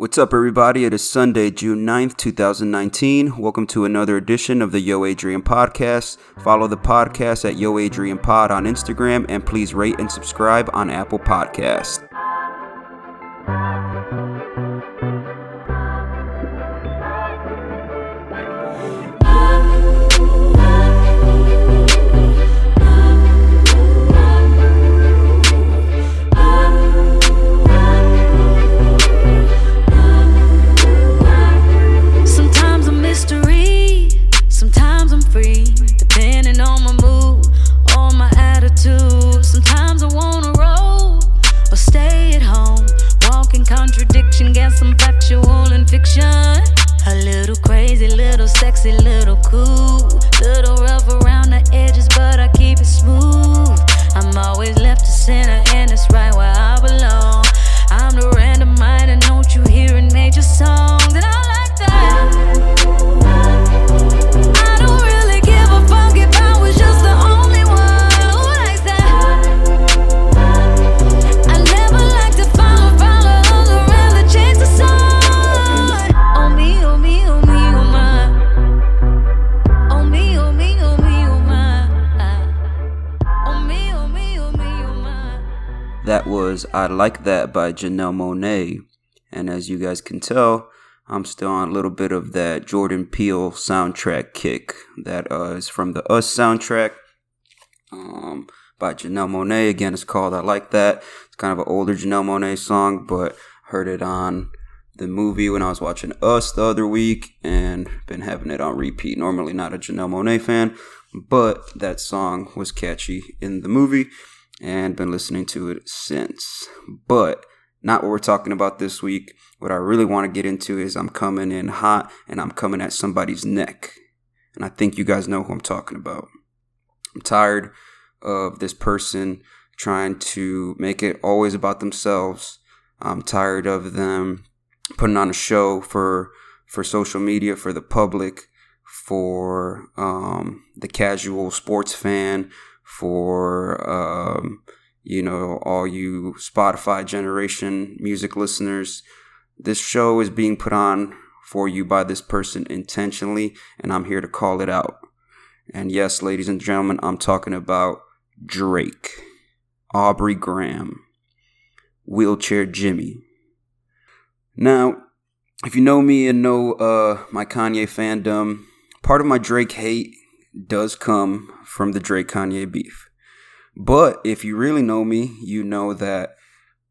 What's up, everybody? It is Sunday, June 9th, 2019. Welcome to another edition of the Yo Adrian podcast. Follow the podcast at Yo Adrian Pod on Instagram and please rate and subscribe on Apple Podcast. Contradiction, get some factual and fiction. A little crazy, little sexy, little cool, little I Like That by Janelle Monáe. And as you guys can tell, I'm still on a little bit of that Jordan Peele soundtrack kick that uh, is from the Us soundtrack um, by Janelle Monáe. Again, it's called I Like That. It's kind of an older Janelle Monáe song, but heard it on the movie when I was watching Us the other week and been having it on repeat. Normally not a Janelle Monáe fan, but that song was catchy in the movie and been listening to it since. But not what we're talking about this week. What I really want to get into is I'm coming in hot and I'm coming at somebody's neck. And I think you guys know who I'm talking about. I'm tired of this person trying to make it always about themselves. I'm tired of them putting on a show for for social media, for the public, for um, the casual sports fan, for um, you know all you Spotify generation music listeners. This show is being put on for you by this person intentionally, and I'm here to call it out. And yes, ladies and gentlemen, I'm talking about Drake, Aubrey Graham, Wheelchair Jimmy. Now, if you know me and know uh, my Kanye fandom, part of my Drake hate does come from the Drake Kanye beef. But if you really know me, you know that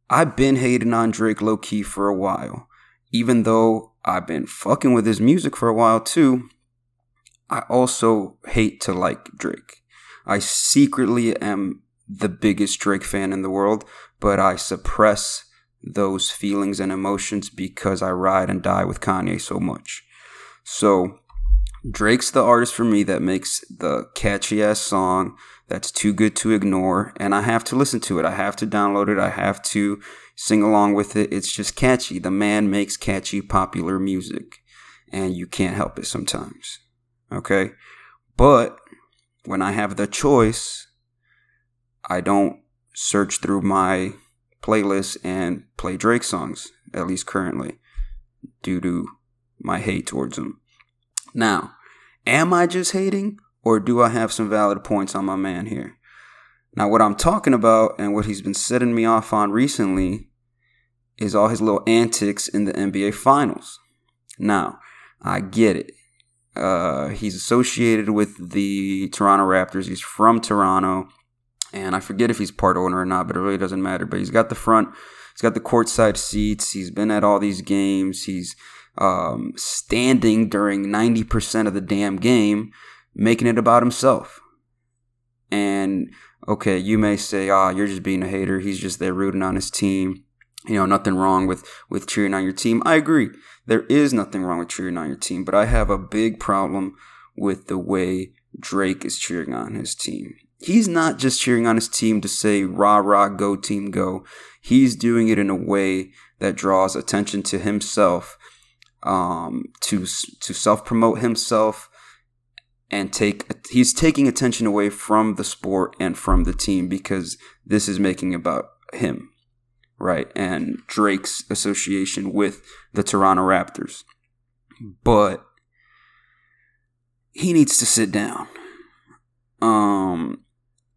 I've been hating on Drake low key for a while. Even though I've been fucking with his music for a while too, I also hate to like Drake. I secretly am the biggest Drake fan in the world, but I suppress those feelings and emotions because I ride and die with Kanye so much. So, Drake's the artist for me that makes the catchy ass song that's too good to ignore, and I have to listen to it. I have to download it. I have to sing along with it. It's just catchy. The man makes catchy, popular music, and you can't help it sometimes. Okay? But when I have the choice, I don't search through my playlist and play Drake songs, at least currently, due to my hate towards him. Now, am I just hating, or do I have some valid points on my man here? Now, what I'm talking about and what he's been setting me off on recently is all his little antics in the NBA Finals. Now, I get it. Uh, he's associated with the Toronto Raptors. He's from Toronto. And I forget if he's part owner or not, but it really doesn't matter. But he's got the front, he's got the courtside seats. He's been at all these games. He's um, standing during 90% of the damn game, making it about himself. And okay, you may say, ah, you're just being a hater. He's just there rooting on his team. You know, nothing wrong with, with cheering on your team. I agree. There is nothing wrong with cheering on your team, but I have a big problem with the way Drake is cheering on his team. He's not just cheering on his team to say, rah, rah, go team, go. He's doing it in a way that draws attention to himself, um, to, to self promote himself and take, he's taking attention away from the sport and from the team because this is making about him, right? And Drake's association with the Toronto Raptors. But he needs to sit down. Um,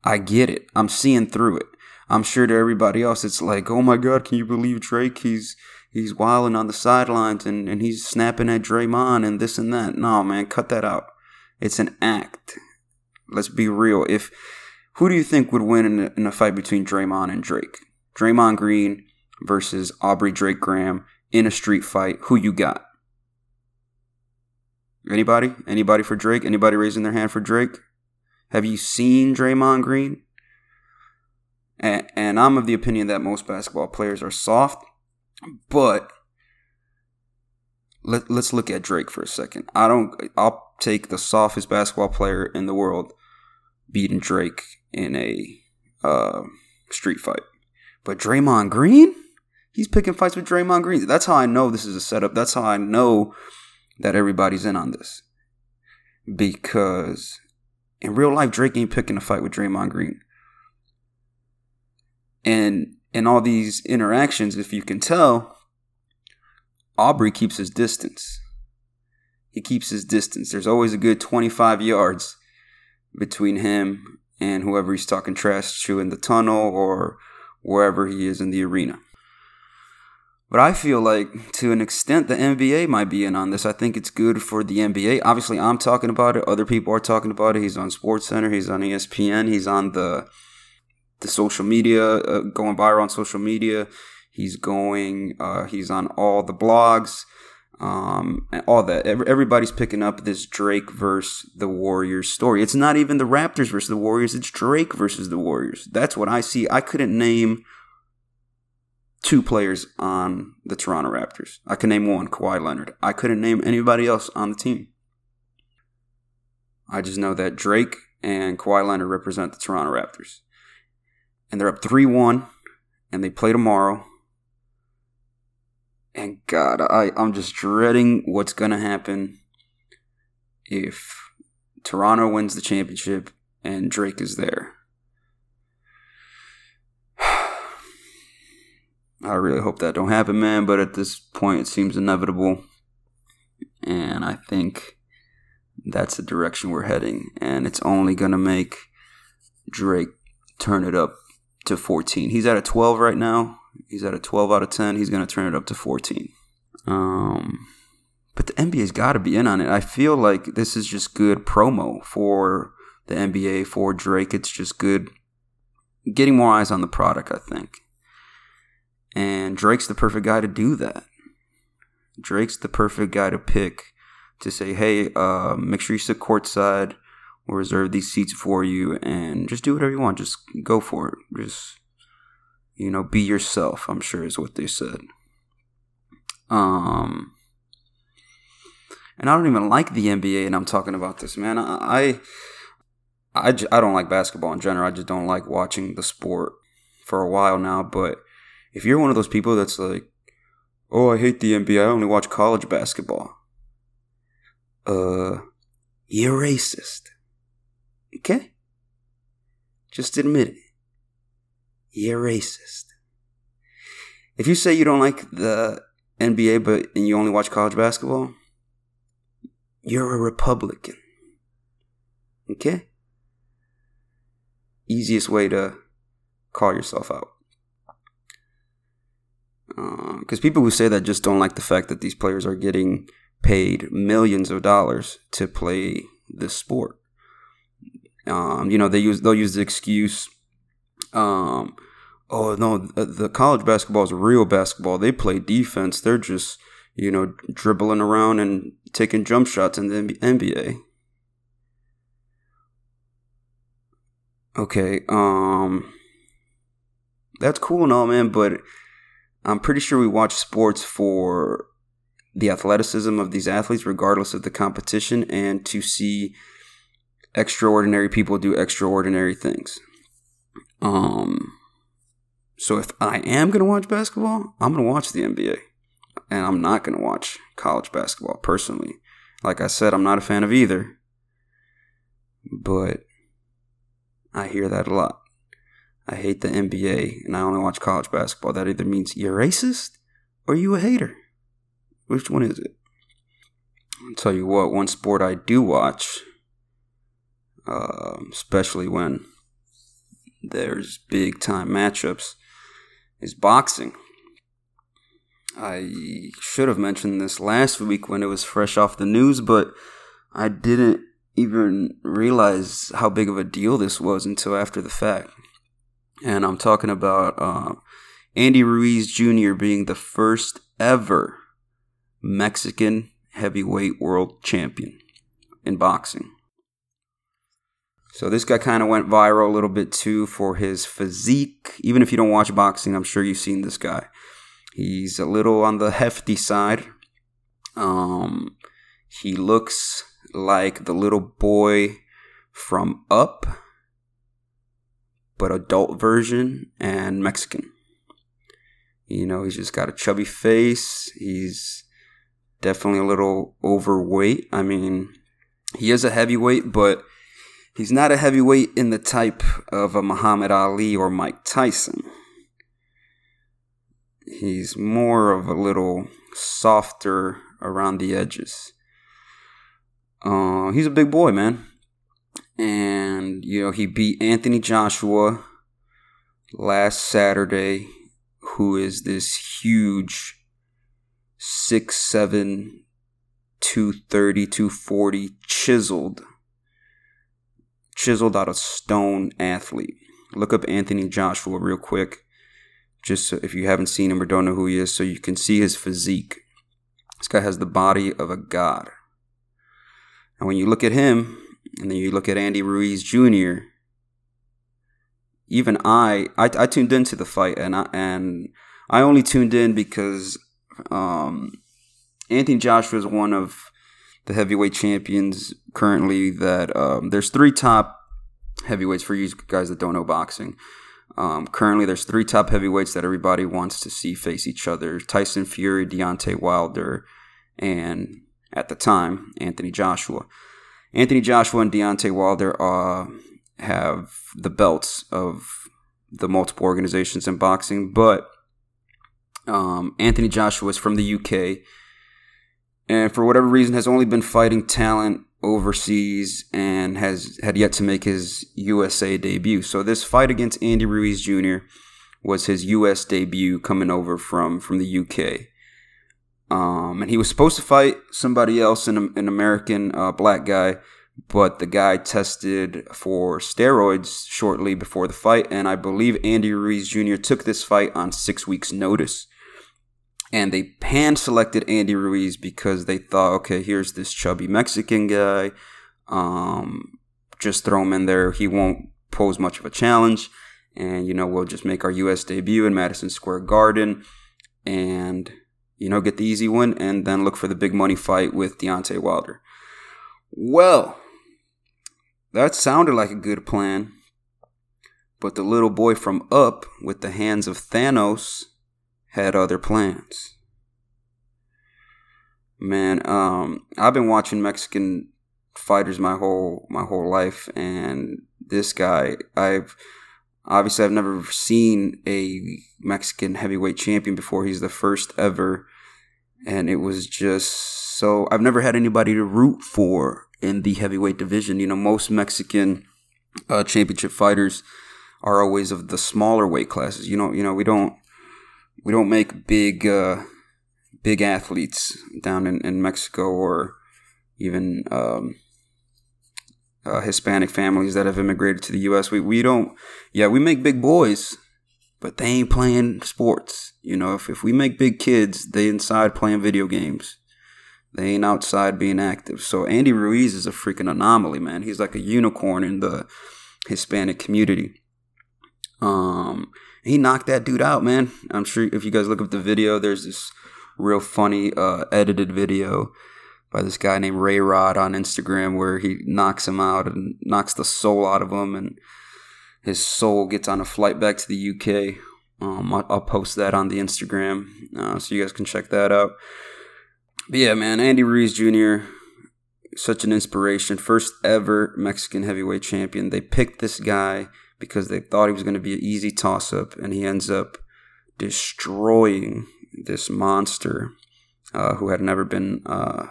I get it. I'm seeing through it. I'm sure to everybody else, it's like, oh my god, can you believe Drake? He's he's wilding on the sidelines and, and he's snapping at Draymond and this and that. No, man, cut that out. It's an act. Let's be real. If who do you think would win in a, in a fight between Draymond and Drake? Draymond Green versus Aubrey Drake Graham in a street fight. Who you got? Anybody? Anybody for Drake? Anybody raising their hand for Drake? Have you seen Draymond Green? And, and I'm of the opinion that most basketball players are soft, but let, let's look at Drake for a second. I don't. I'll take the softest basketball player in the world beating Drake in a uh, street fight, but Draymond Green, he's picking fights with Draymond Green. That's how I know this is a setup. That's how I know that everybody's in on this. Because in real life, Drake ain't picking a fight with Draymond Green. And in all these interactions, if you can tell, Aubrey keeps his distance. He keeps his distance. There's always a good 25 yards between him and whoever he's talking trash to in the tunnel or wherever he is in the arena. But I feel like to an extent the NBA might be in on this. I think it's good for the NBA. Obviously, I'm talking about it. Other people are talking about it. He's on Sports Center. He's on ESPN. He's on the the social media, uh, going viral on social media. He's going. Uh, he's on all the blogs, um, and all that. Everybody's picking up this Drake versus the Warriors story. It's not even the Raptors versus the Warriors. It's Drake versus the Warriors. That's what I see. I couldn't name two players on the Toronto Raptors. I can name one, Kawhi Leonard. I couldn't name anybody else on the team. I just know that Drake and Kawhi Leonard represent the Toronto Raptors. And they're up 3 1, and they play tomorrow. And God, I, I'm just dreading what's going to happen if Toronto wins the championship and Drake is there. I really hope that don't happen, man. But at this point, it seems inevitable, and I think that's the direction we're heading. And it's only gonna make Drake turn it up to 14. He's at a 12 right now. He's at a 12 out of 10. He's gonna turn it up to 14. Um, but the NBA's got to be in on it. I feel like this is just good promo for the NBA for Drake. It's just good getting more eyes on the product. I think. And Drake's the perfect guy to do that. Drake's the perfect guy to pick to say, hey, uh, make sure you sit courtside. We'll reserve these seats for you and just do whatever you want. Just go for it. Just, you know, be yourself, I'm sure is what they said. Um, and I don't even like the NBA, and I'm talking about this, man. I, I, I, I don't like basketball in general. I just don't like watching the sport for a while now, but if you're one of those people that's like, oh, I hate the NBA, I only watch college basketball, uh, you're racist. Okay? Just admit it. You're racist. If you say you don't like the NBA but and you only watch college basketball, you're a Republican. Okay? Easiest way to call yourself out because uh, people who say that just don't like the fact that these players are getting paid millions of dollars to play this sport. Um, you know, they use they'll use the excuse, um, "Oh no, the, the college basketball is real basketball. They play defense. They're just you know dribbling around and taking jump shots in the NBA." Okay, um, that's cool and all, man, but I'm pretty sure we watch sports for the athleticism of these athletes, regardless of the competition, and to see extraordinary people do extraordinary things. Um, so if I am going to watch basketball, I'm going to watch the NBA. And I'm not going to watch college basketball personally. Like I said, I'm not a fan of either. But I hear that a lot. I hate the NBA and I only watch college basketball. That either means you're racist or you a hater. Which one is it? I'll tell you what, one sport I do watch, uh, especially when there's big time matchups, is boxing. I should have mentioned this last week when it was fresh off the news, but I didn't even realize how big of a deal this was until after the fact. And I'm talking about uh, Andy Ruiz Jr. being the first ever Mexican heavyweight world champion in boxing. So this guy kind of went viral a little bit too for his physique. Even if you don't watch boxing, I'm sure you've seen this guy. He's a little on the hefty side. Um, he looks like the little boy from Up, but adult version and Mexican. You know, he's just got a chubby face. He's definitely a little overweight. I mean, he is a heavyweight, but he's not a heavyweight in the type of a Muhammad Ali or Mike Tyson. He's more of a little softer around the edges. Uh, he's a big boy, man. And, you know, he beat Anthony Joshua last Saturday, who is this huge 6'7, 230, 240 chiseled, chiseled out of stone athlete. Look up Anthony Joshua real quick, just so if you haven't seen him or don't know who he is, so you can see his physique. This guy has the body of a god. And when you look at him, and then you look at Andy Ruiz Jr., even I, I, I tuned into the fight, and I and I only tuned in because um, Anthony Joshua is one of the heavyweight champions currently. That um, there's three top heavyweights for you guys that don't know boxing. Um, currently, there's three top heavyweights that everybody wants to see face each other: Tyson Fury, Deontay Wilder, and at the time, Anthony Joshua. Anthony Joshua and Deontay Wilder uh, have the belts of the multiple organizations in boxing, but um, Anthony Joshua is from the UK, and for whatever reason has only been fighting talent overseas and has had yet to make his USA debut. So this fight against Andy Ruiz Jr. was his US debut coming over from from the UK. Um, and he was supposed to fight somebody else, an, an American uh, black guy, but the guy tested for steroids shortly before the fight, and I believe Andy Ruiz Jr. took this fight on six weeks' notice. And they pan selected Andy Ruiz because they thought, okay, here's this chubby Mexican guy. Um, just throw him in there. He won't pose much of a challenge. And, you know, we'll just make our U.S. debut in Madison Square Garden. And you know, get the easy win and then look for the big money fight with Deontay Wilder. Well, that sounded like a good plan. But the little boy from Up with the hands of Thanos had other plans. Man, um, I've been watching Mexican fighters my whole my whole life, and this guy, I've obviously I've never seen a Mexican heavyweight champion before. He's the first ever, and it was just so I've never had anybody to root for in the heavyweight division. You know, most Mexican uh, championship fighters are always of the smaller weight classes. You know, you know we don't we don't make big uh, big athletes down in, in Mexico or even um, uh, Hispanic families that have immigrated to the U.S. We we don't. Yeah, we make big boys, but they ain't playing sports. You know, if if we make big kids, they inside playing video games. They ain't outside being active. So Andy Ruiz is a freaking anomaly, man. He's like a unicorn in the Hispanic community. Um, he knocked that dude out, man. I'm sure if you guys look up the video, there's this real funny uh, edited video by this guy named Ray Rod on Instagram where he knocks him out and knocks the soul out of him, and his soul gets on a flight back to the UK. Um, I'll, post that on the Instagram uh, so you guys can check that out. But yeah, man, Andy Ruiz Jr. Such an inspiration. First ever Mexican heavyweight champion. They picked this guy because they thought he was going to be an easy toss up, and he ends up destroying this monster uh, who had never been uh,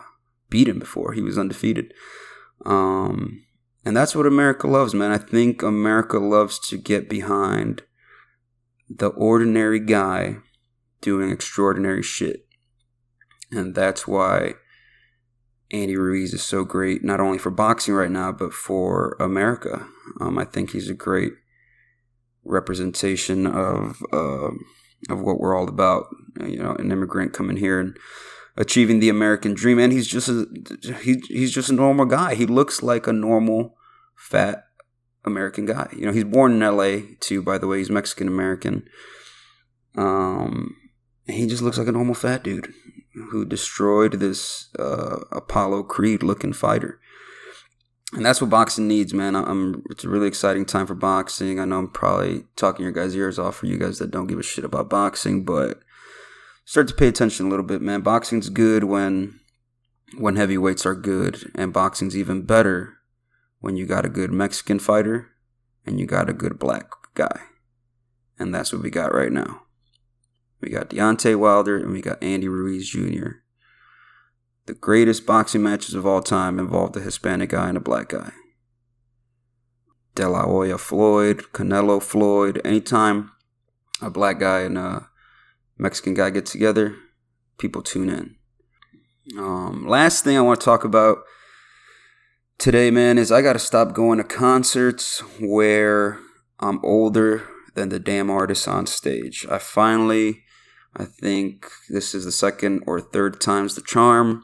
beaten before. He was undefeated. Um, and that's what America loves, man. I think America loves to get behind the ordinary guy doing extraordinary shit. And that's why Andy Ruiz is so great, not only for boxing right now, but for America. Um, I think he's a great representation of uh, of what we're all about. You know, an immigrant coming here and achieving the American dream, and he's just a he, he's just a normal guy. He looks like a normal fat American guy. You know, he's born in L.A. too. By the way, he's Mexican American. Um, he just looks like a normal fat dude who destroyed this uh, Apollo Creed looking fighter. And that's what boxing needs, man. I'm. It's a really exciting time for boxing. I know I'm probably talking your guys' ears off for you guys that don't give a shit about boxing, but start to pay attention a little bit, man. Boxing's good when when heavyweights are good, and boxing's even better when you got a good Mexican fighter and you got a good black guy. And that's what we got right now. We got Deontay Wilder and we got Andy Ruiz Jr. The greatest boxing matches of all time involved a Hispanic guy and a black guy. De La Hoya Floyd, Canelo Floyd. Anytime a black guy and a Mexican guy get together, people tune in. Um, last thing I want to talk about today, man, is I got to stop going to concerts where I'm older than the damn artist on stage. I finally I think this is the second or third time's the charm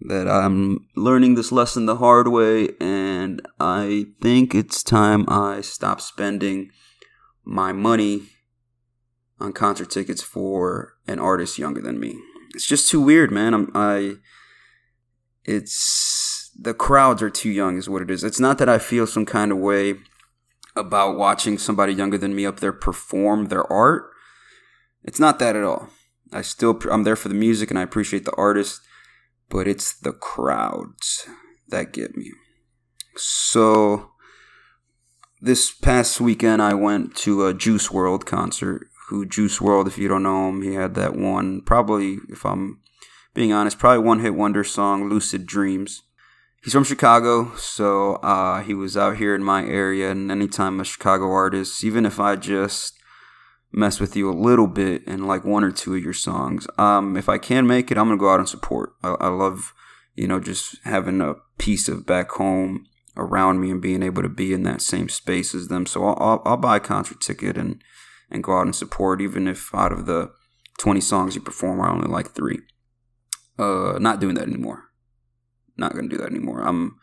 that I'm learning this lesson the hard way, and I think it's time I stop spending my money on concert tickets for an artist younger than me. It's just too weird, man. I'm, I, it's the crowds are too young, is what it is. It's not that I feel some kind of way about watching somebody younger than me up there perform their art. It's not that at all. I still I'm there for the music and I appreciate the artist, but it's the crowds that get me. So this past weekend I went to a Juice WRLD concert. Who Juice WRLD, if you don't know him, he had that one probably if I'm being honest, probably one hit wonder song, Lucid Dreams. He's from Chicago, so uh, he was out here in my area, and anytime a Chicago artist, even if I just mess with you a little bit in like one or two of your songs. Um, if I can make it, I'm gonna go out and support. I, I love, you know, just having a piece of back home around me and being able to be in that same space as them. So I'll, I'll, I'll buy a concert ticket and and go out and support, even if out of the 20 songs you perform, I only like three. Uh, not doing that anymore. Not gonna do that anymore. I'm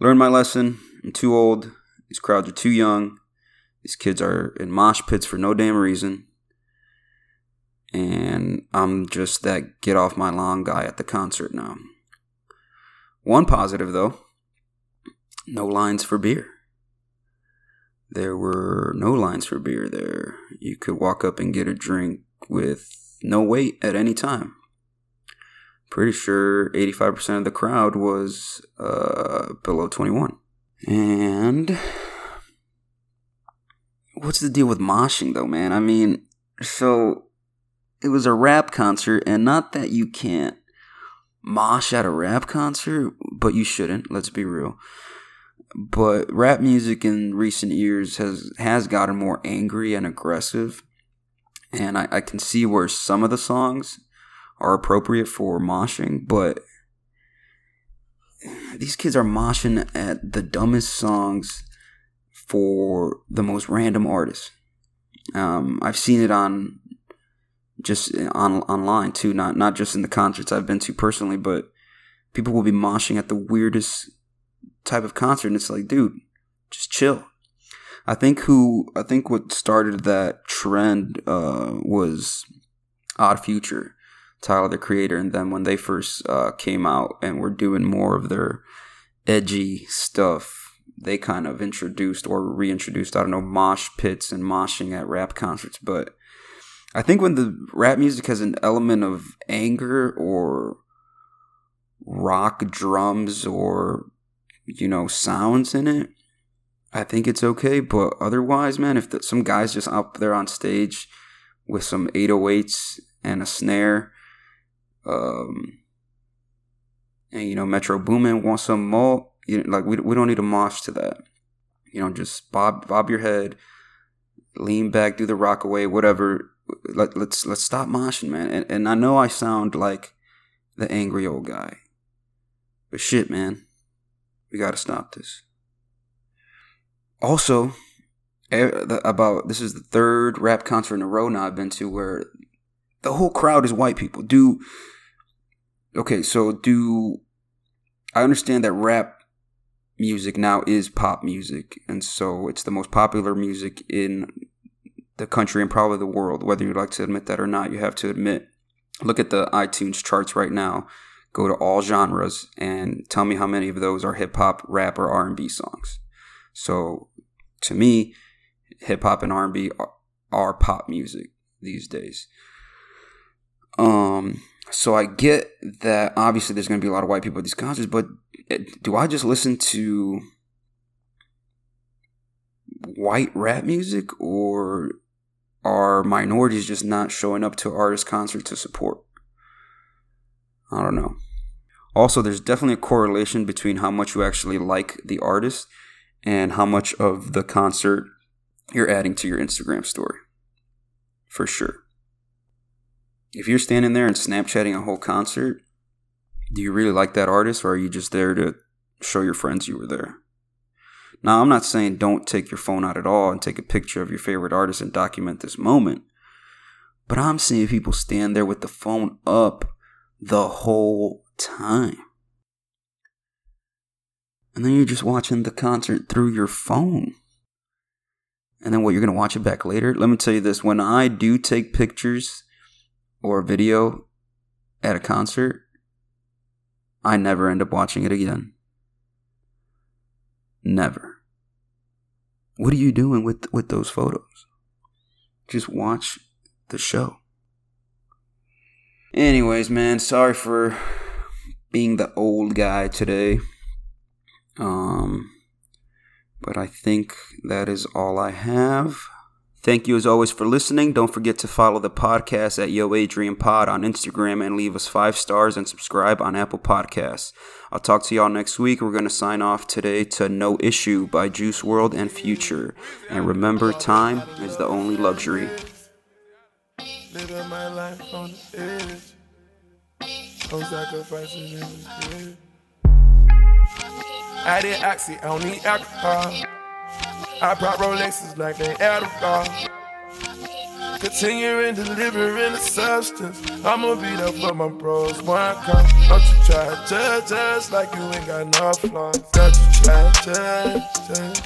learned my lesson. I'm too old. These crowds are too young. These kids are in mosh pits for no damn reason. And I'm just that get off my lawn guy at the concert now. One positive, though no lines for beer. There were no lines for beer there. You could walk up and get a drink with no wait at any time. Pretty sure 85% of the crowd was uh, below 21. And what's the deal with moshing though, man? I mean, so it was a rap concert, and not that you can't mosh at a rap concert, but you shouldn't. Let's be real. But rap music in recent years has has gotten more angry and aggressive, and I, I can see where some of the songs are appropriate for moshing, but these kids are moshing at the dumbest songs for the most random artists. Um, I've seen it on just on online too, not not just in the concerts I've been to personally, but people will be moshing at the weirdest type of concert, and it's like, dude, just chill. I think who I think what started that trend uh, was Odd Future, Tyler the Creator, and then when they first uh, came out and were doing more of their edgy stuff they kind of introduced or reintroduced, I don't know, mosh pits and moshing at rap concerts. But I think when the rap music has an element of anger or rock drums or, you know, sounds in it, I think it's okay, but otherwise, man, if the, some guy's just up there on stage with some 808s and a snare, um, and you know Metro Boomin wants some more, you know, like we we don't need a mosh to that. You know, just bob bob your head, lean back, do the rock away, whatever. Let, let's let's stop moshing, man. And and I know I sound like the angry old guy, but shit, man, we gotta stop this. Also, about this is the third rap concert in a row now I've been to where the whole crowd is white people. Do okay, so do I understand that rap music now is pop music, and so it's the most popular music in the country and probably the world. Whether you'd like to admit that or not, you have to admit. Look at the iTunes charts right now. Go to all genres and tell me how many of those are hip hop, rap, or R and B songs. So, to me, hip hop and R and B are, are pop music these days. Um, so I get that obviously there's going to be a lot of white people at these concerts, but do I just listen to white rap music or are minorities just not showing up to artist concert to support? I don't know. Also, there's definitely a correlation between how much you actually like the artist and how much of the concert you're adding to your Instagram story. For sure if you're standing there and Snapchatting a whole concert, do you really like that artist or are you just there to show your friends you were there? Now, I'm not saying don't take your phone out at all and take a picture of your favorite artist and document this moment, but I'm seeing people stand there with the phone up the whole time. And then you're just watching the concert through your phone. And then what, you're going to watch it back later? Let me tell you this when I do take pictures or video at a concert, I never end up watching it again. Never. What are you doing with with those photos? Just watch the show. Anyways, man, sorry for being the old guy today. Um but I think that is all I have. Thank you as always for listening. Don't forget to follow the podcast at Yo Adrian Pod on Instagram and leave us five stars and subscribe on Apple Podcasts. I'll talk to y'all next week. We're going to sign off today to No Issue by Juice WRLD and Future. And remember, time is the only luxury. Living my life on the edge. No sacrificing in the I did oxy, I don't need alcohol. I brought Rolexes like they Adderall. Continuing delivering the substance. I'ma be there for my bros when I come. Don't you try to judge us like you ain't got no flaws. Don't you try to judge us.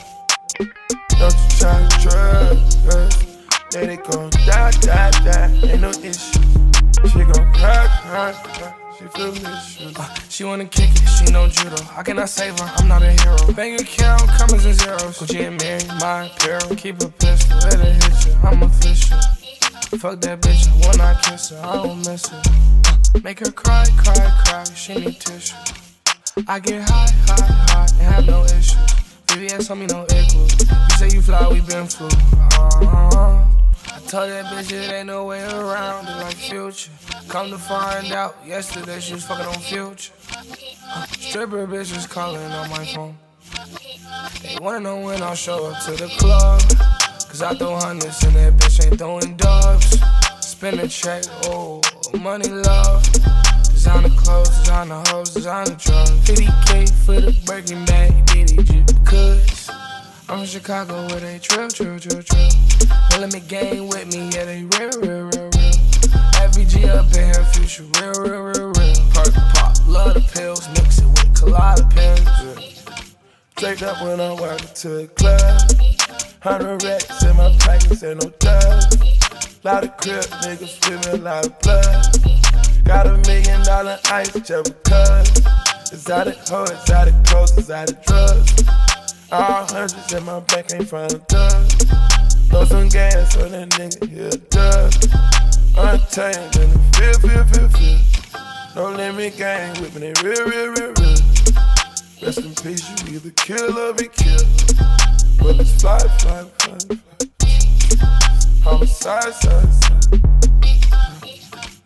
Don't you try to trust us. Then they gon' die, die, die. Ain't no issue. She gon' cry, cry, cry. She uh, she wanna kick it, she know judo. I cannot save her, I'm not a hero. Bank account, commas and zeros. Gucci and Mary, my apparel. Keep a pistol, let it hit you, I'm official. Fuck that bitch, when I kiss her, I don't miss her. Uh, make her cry, cry, cry, she need tissue. I get high, high, high, and have no issues. VVS on me, no igloo. You say you fly, we been flew. Uh-huh. Told that bitch it ain't no way around it like future. Come to find out, yesterday she was fucking on future. Uh, stripper bitches calling on my phone. They wanna know when I'll show up to the club. Cause I throw hundreds and that bitch ain't throwing dubs. Spin a check, oh, money love. Designer clothes, designer hoes, designer drugs. 50k for the Birkin bag, did it just because. I'm from Chicago where they trill, trill, trill, trill. Let me gang with me, yeah, they real, real, real, real. FVG up in here, future, real, real, real, real. Perk pop, love the pills, mix it with Klonopin. Yeah. Draped up when I walk to the club. Hundred racks in my pockets, ain't no dust. Lot of crib niggas a lot of blood. Got a million dollar ice just because. Exotic hoe, exotic clothes, exotic drugs. All hundreds in my bank ain't from the dust. Throw some gas on that nigga, he a dust. Untamed in the feel, feel, feel, feel. No limit gang with me, they real, real, real, real. Rest in peace, you either kill or be killed. Bullets fly, fly, fly, fly. Homicide, side, side. Side.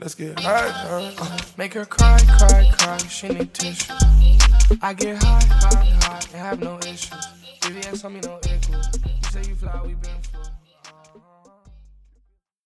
Let's get high, high, high. Make her cry, cry, cry. She need tissue. I get high, high, high, and have no issues. VVS on me, no igloo. You say you fly, we been.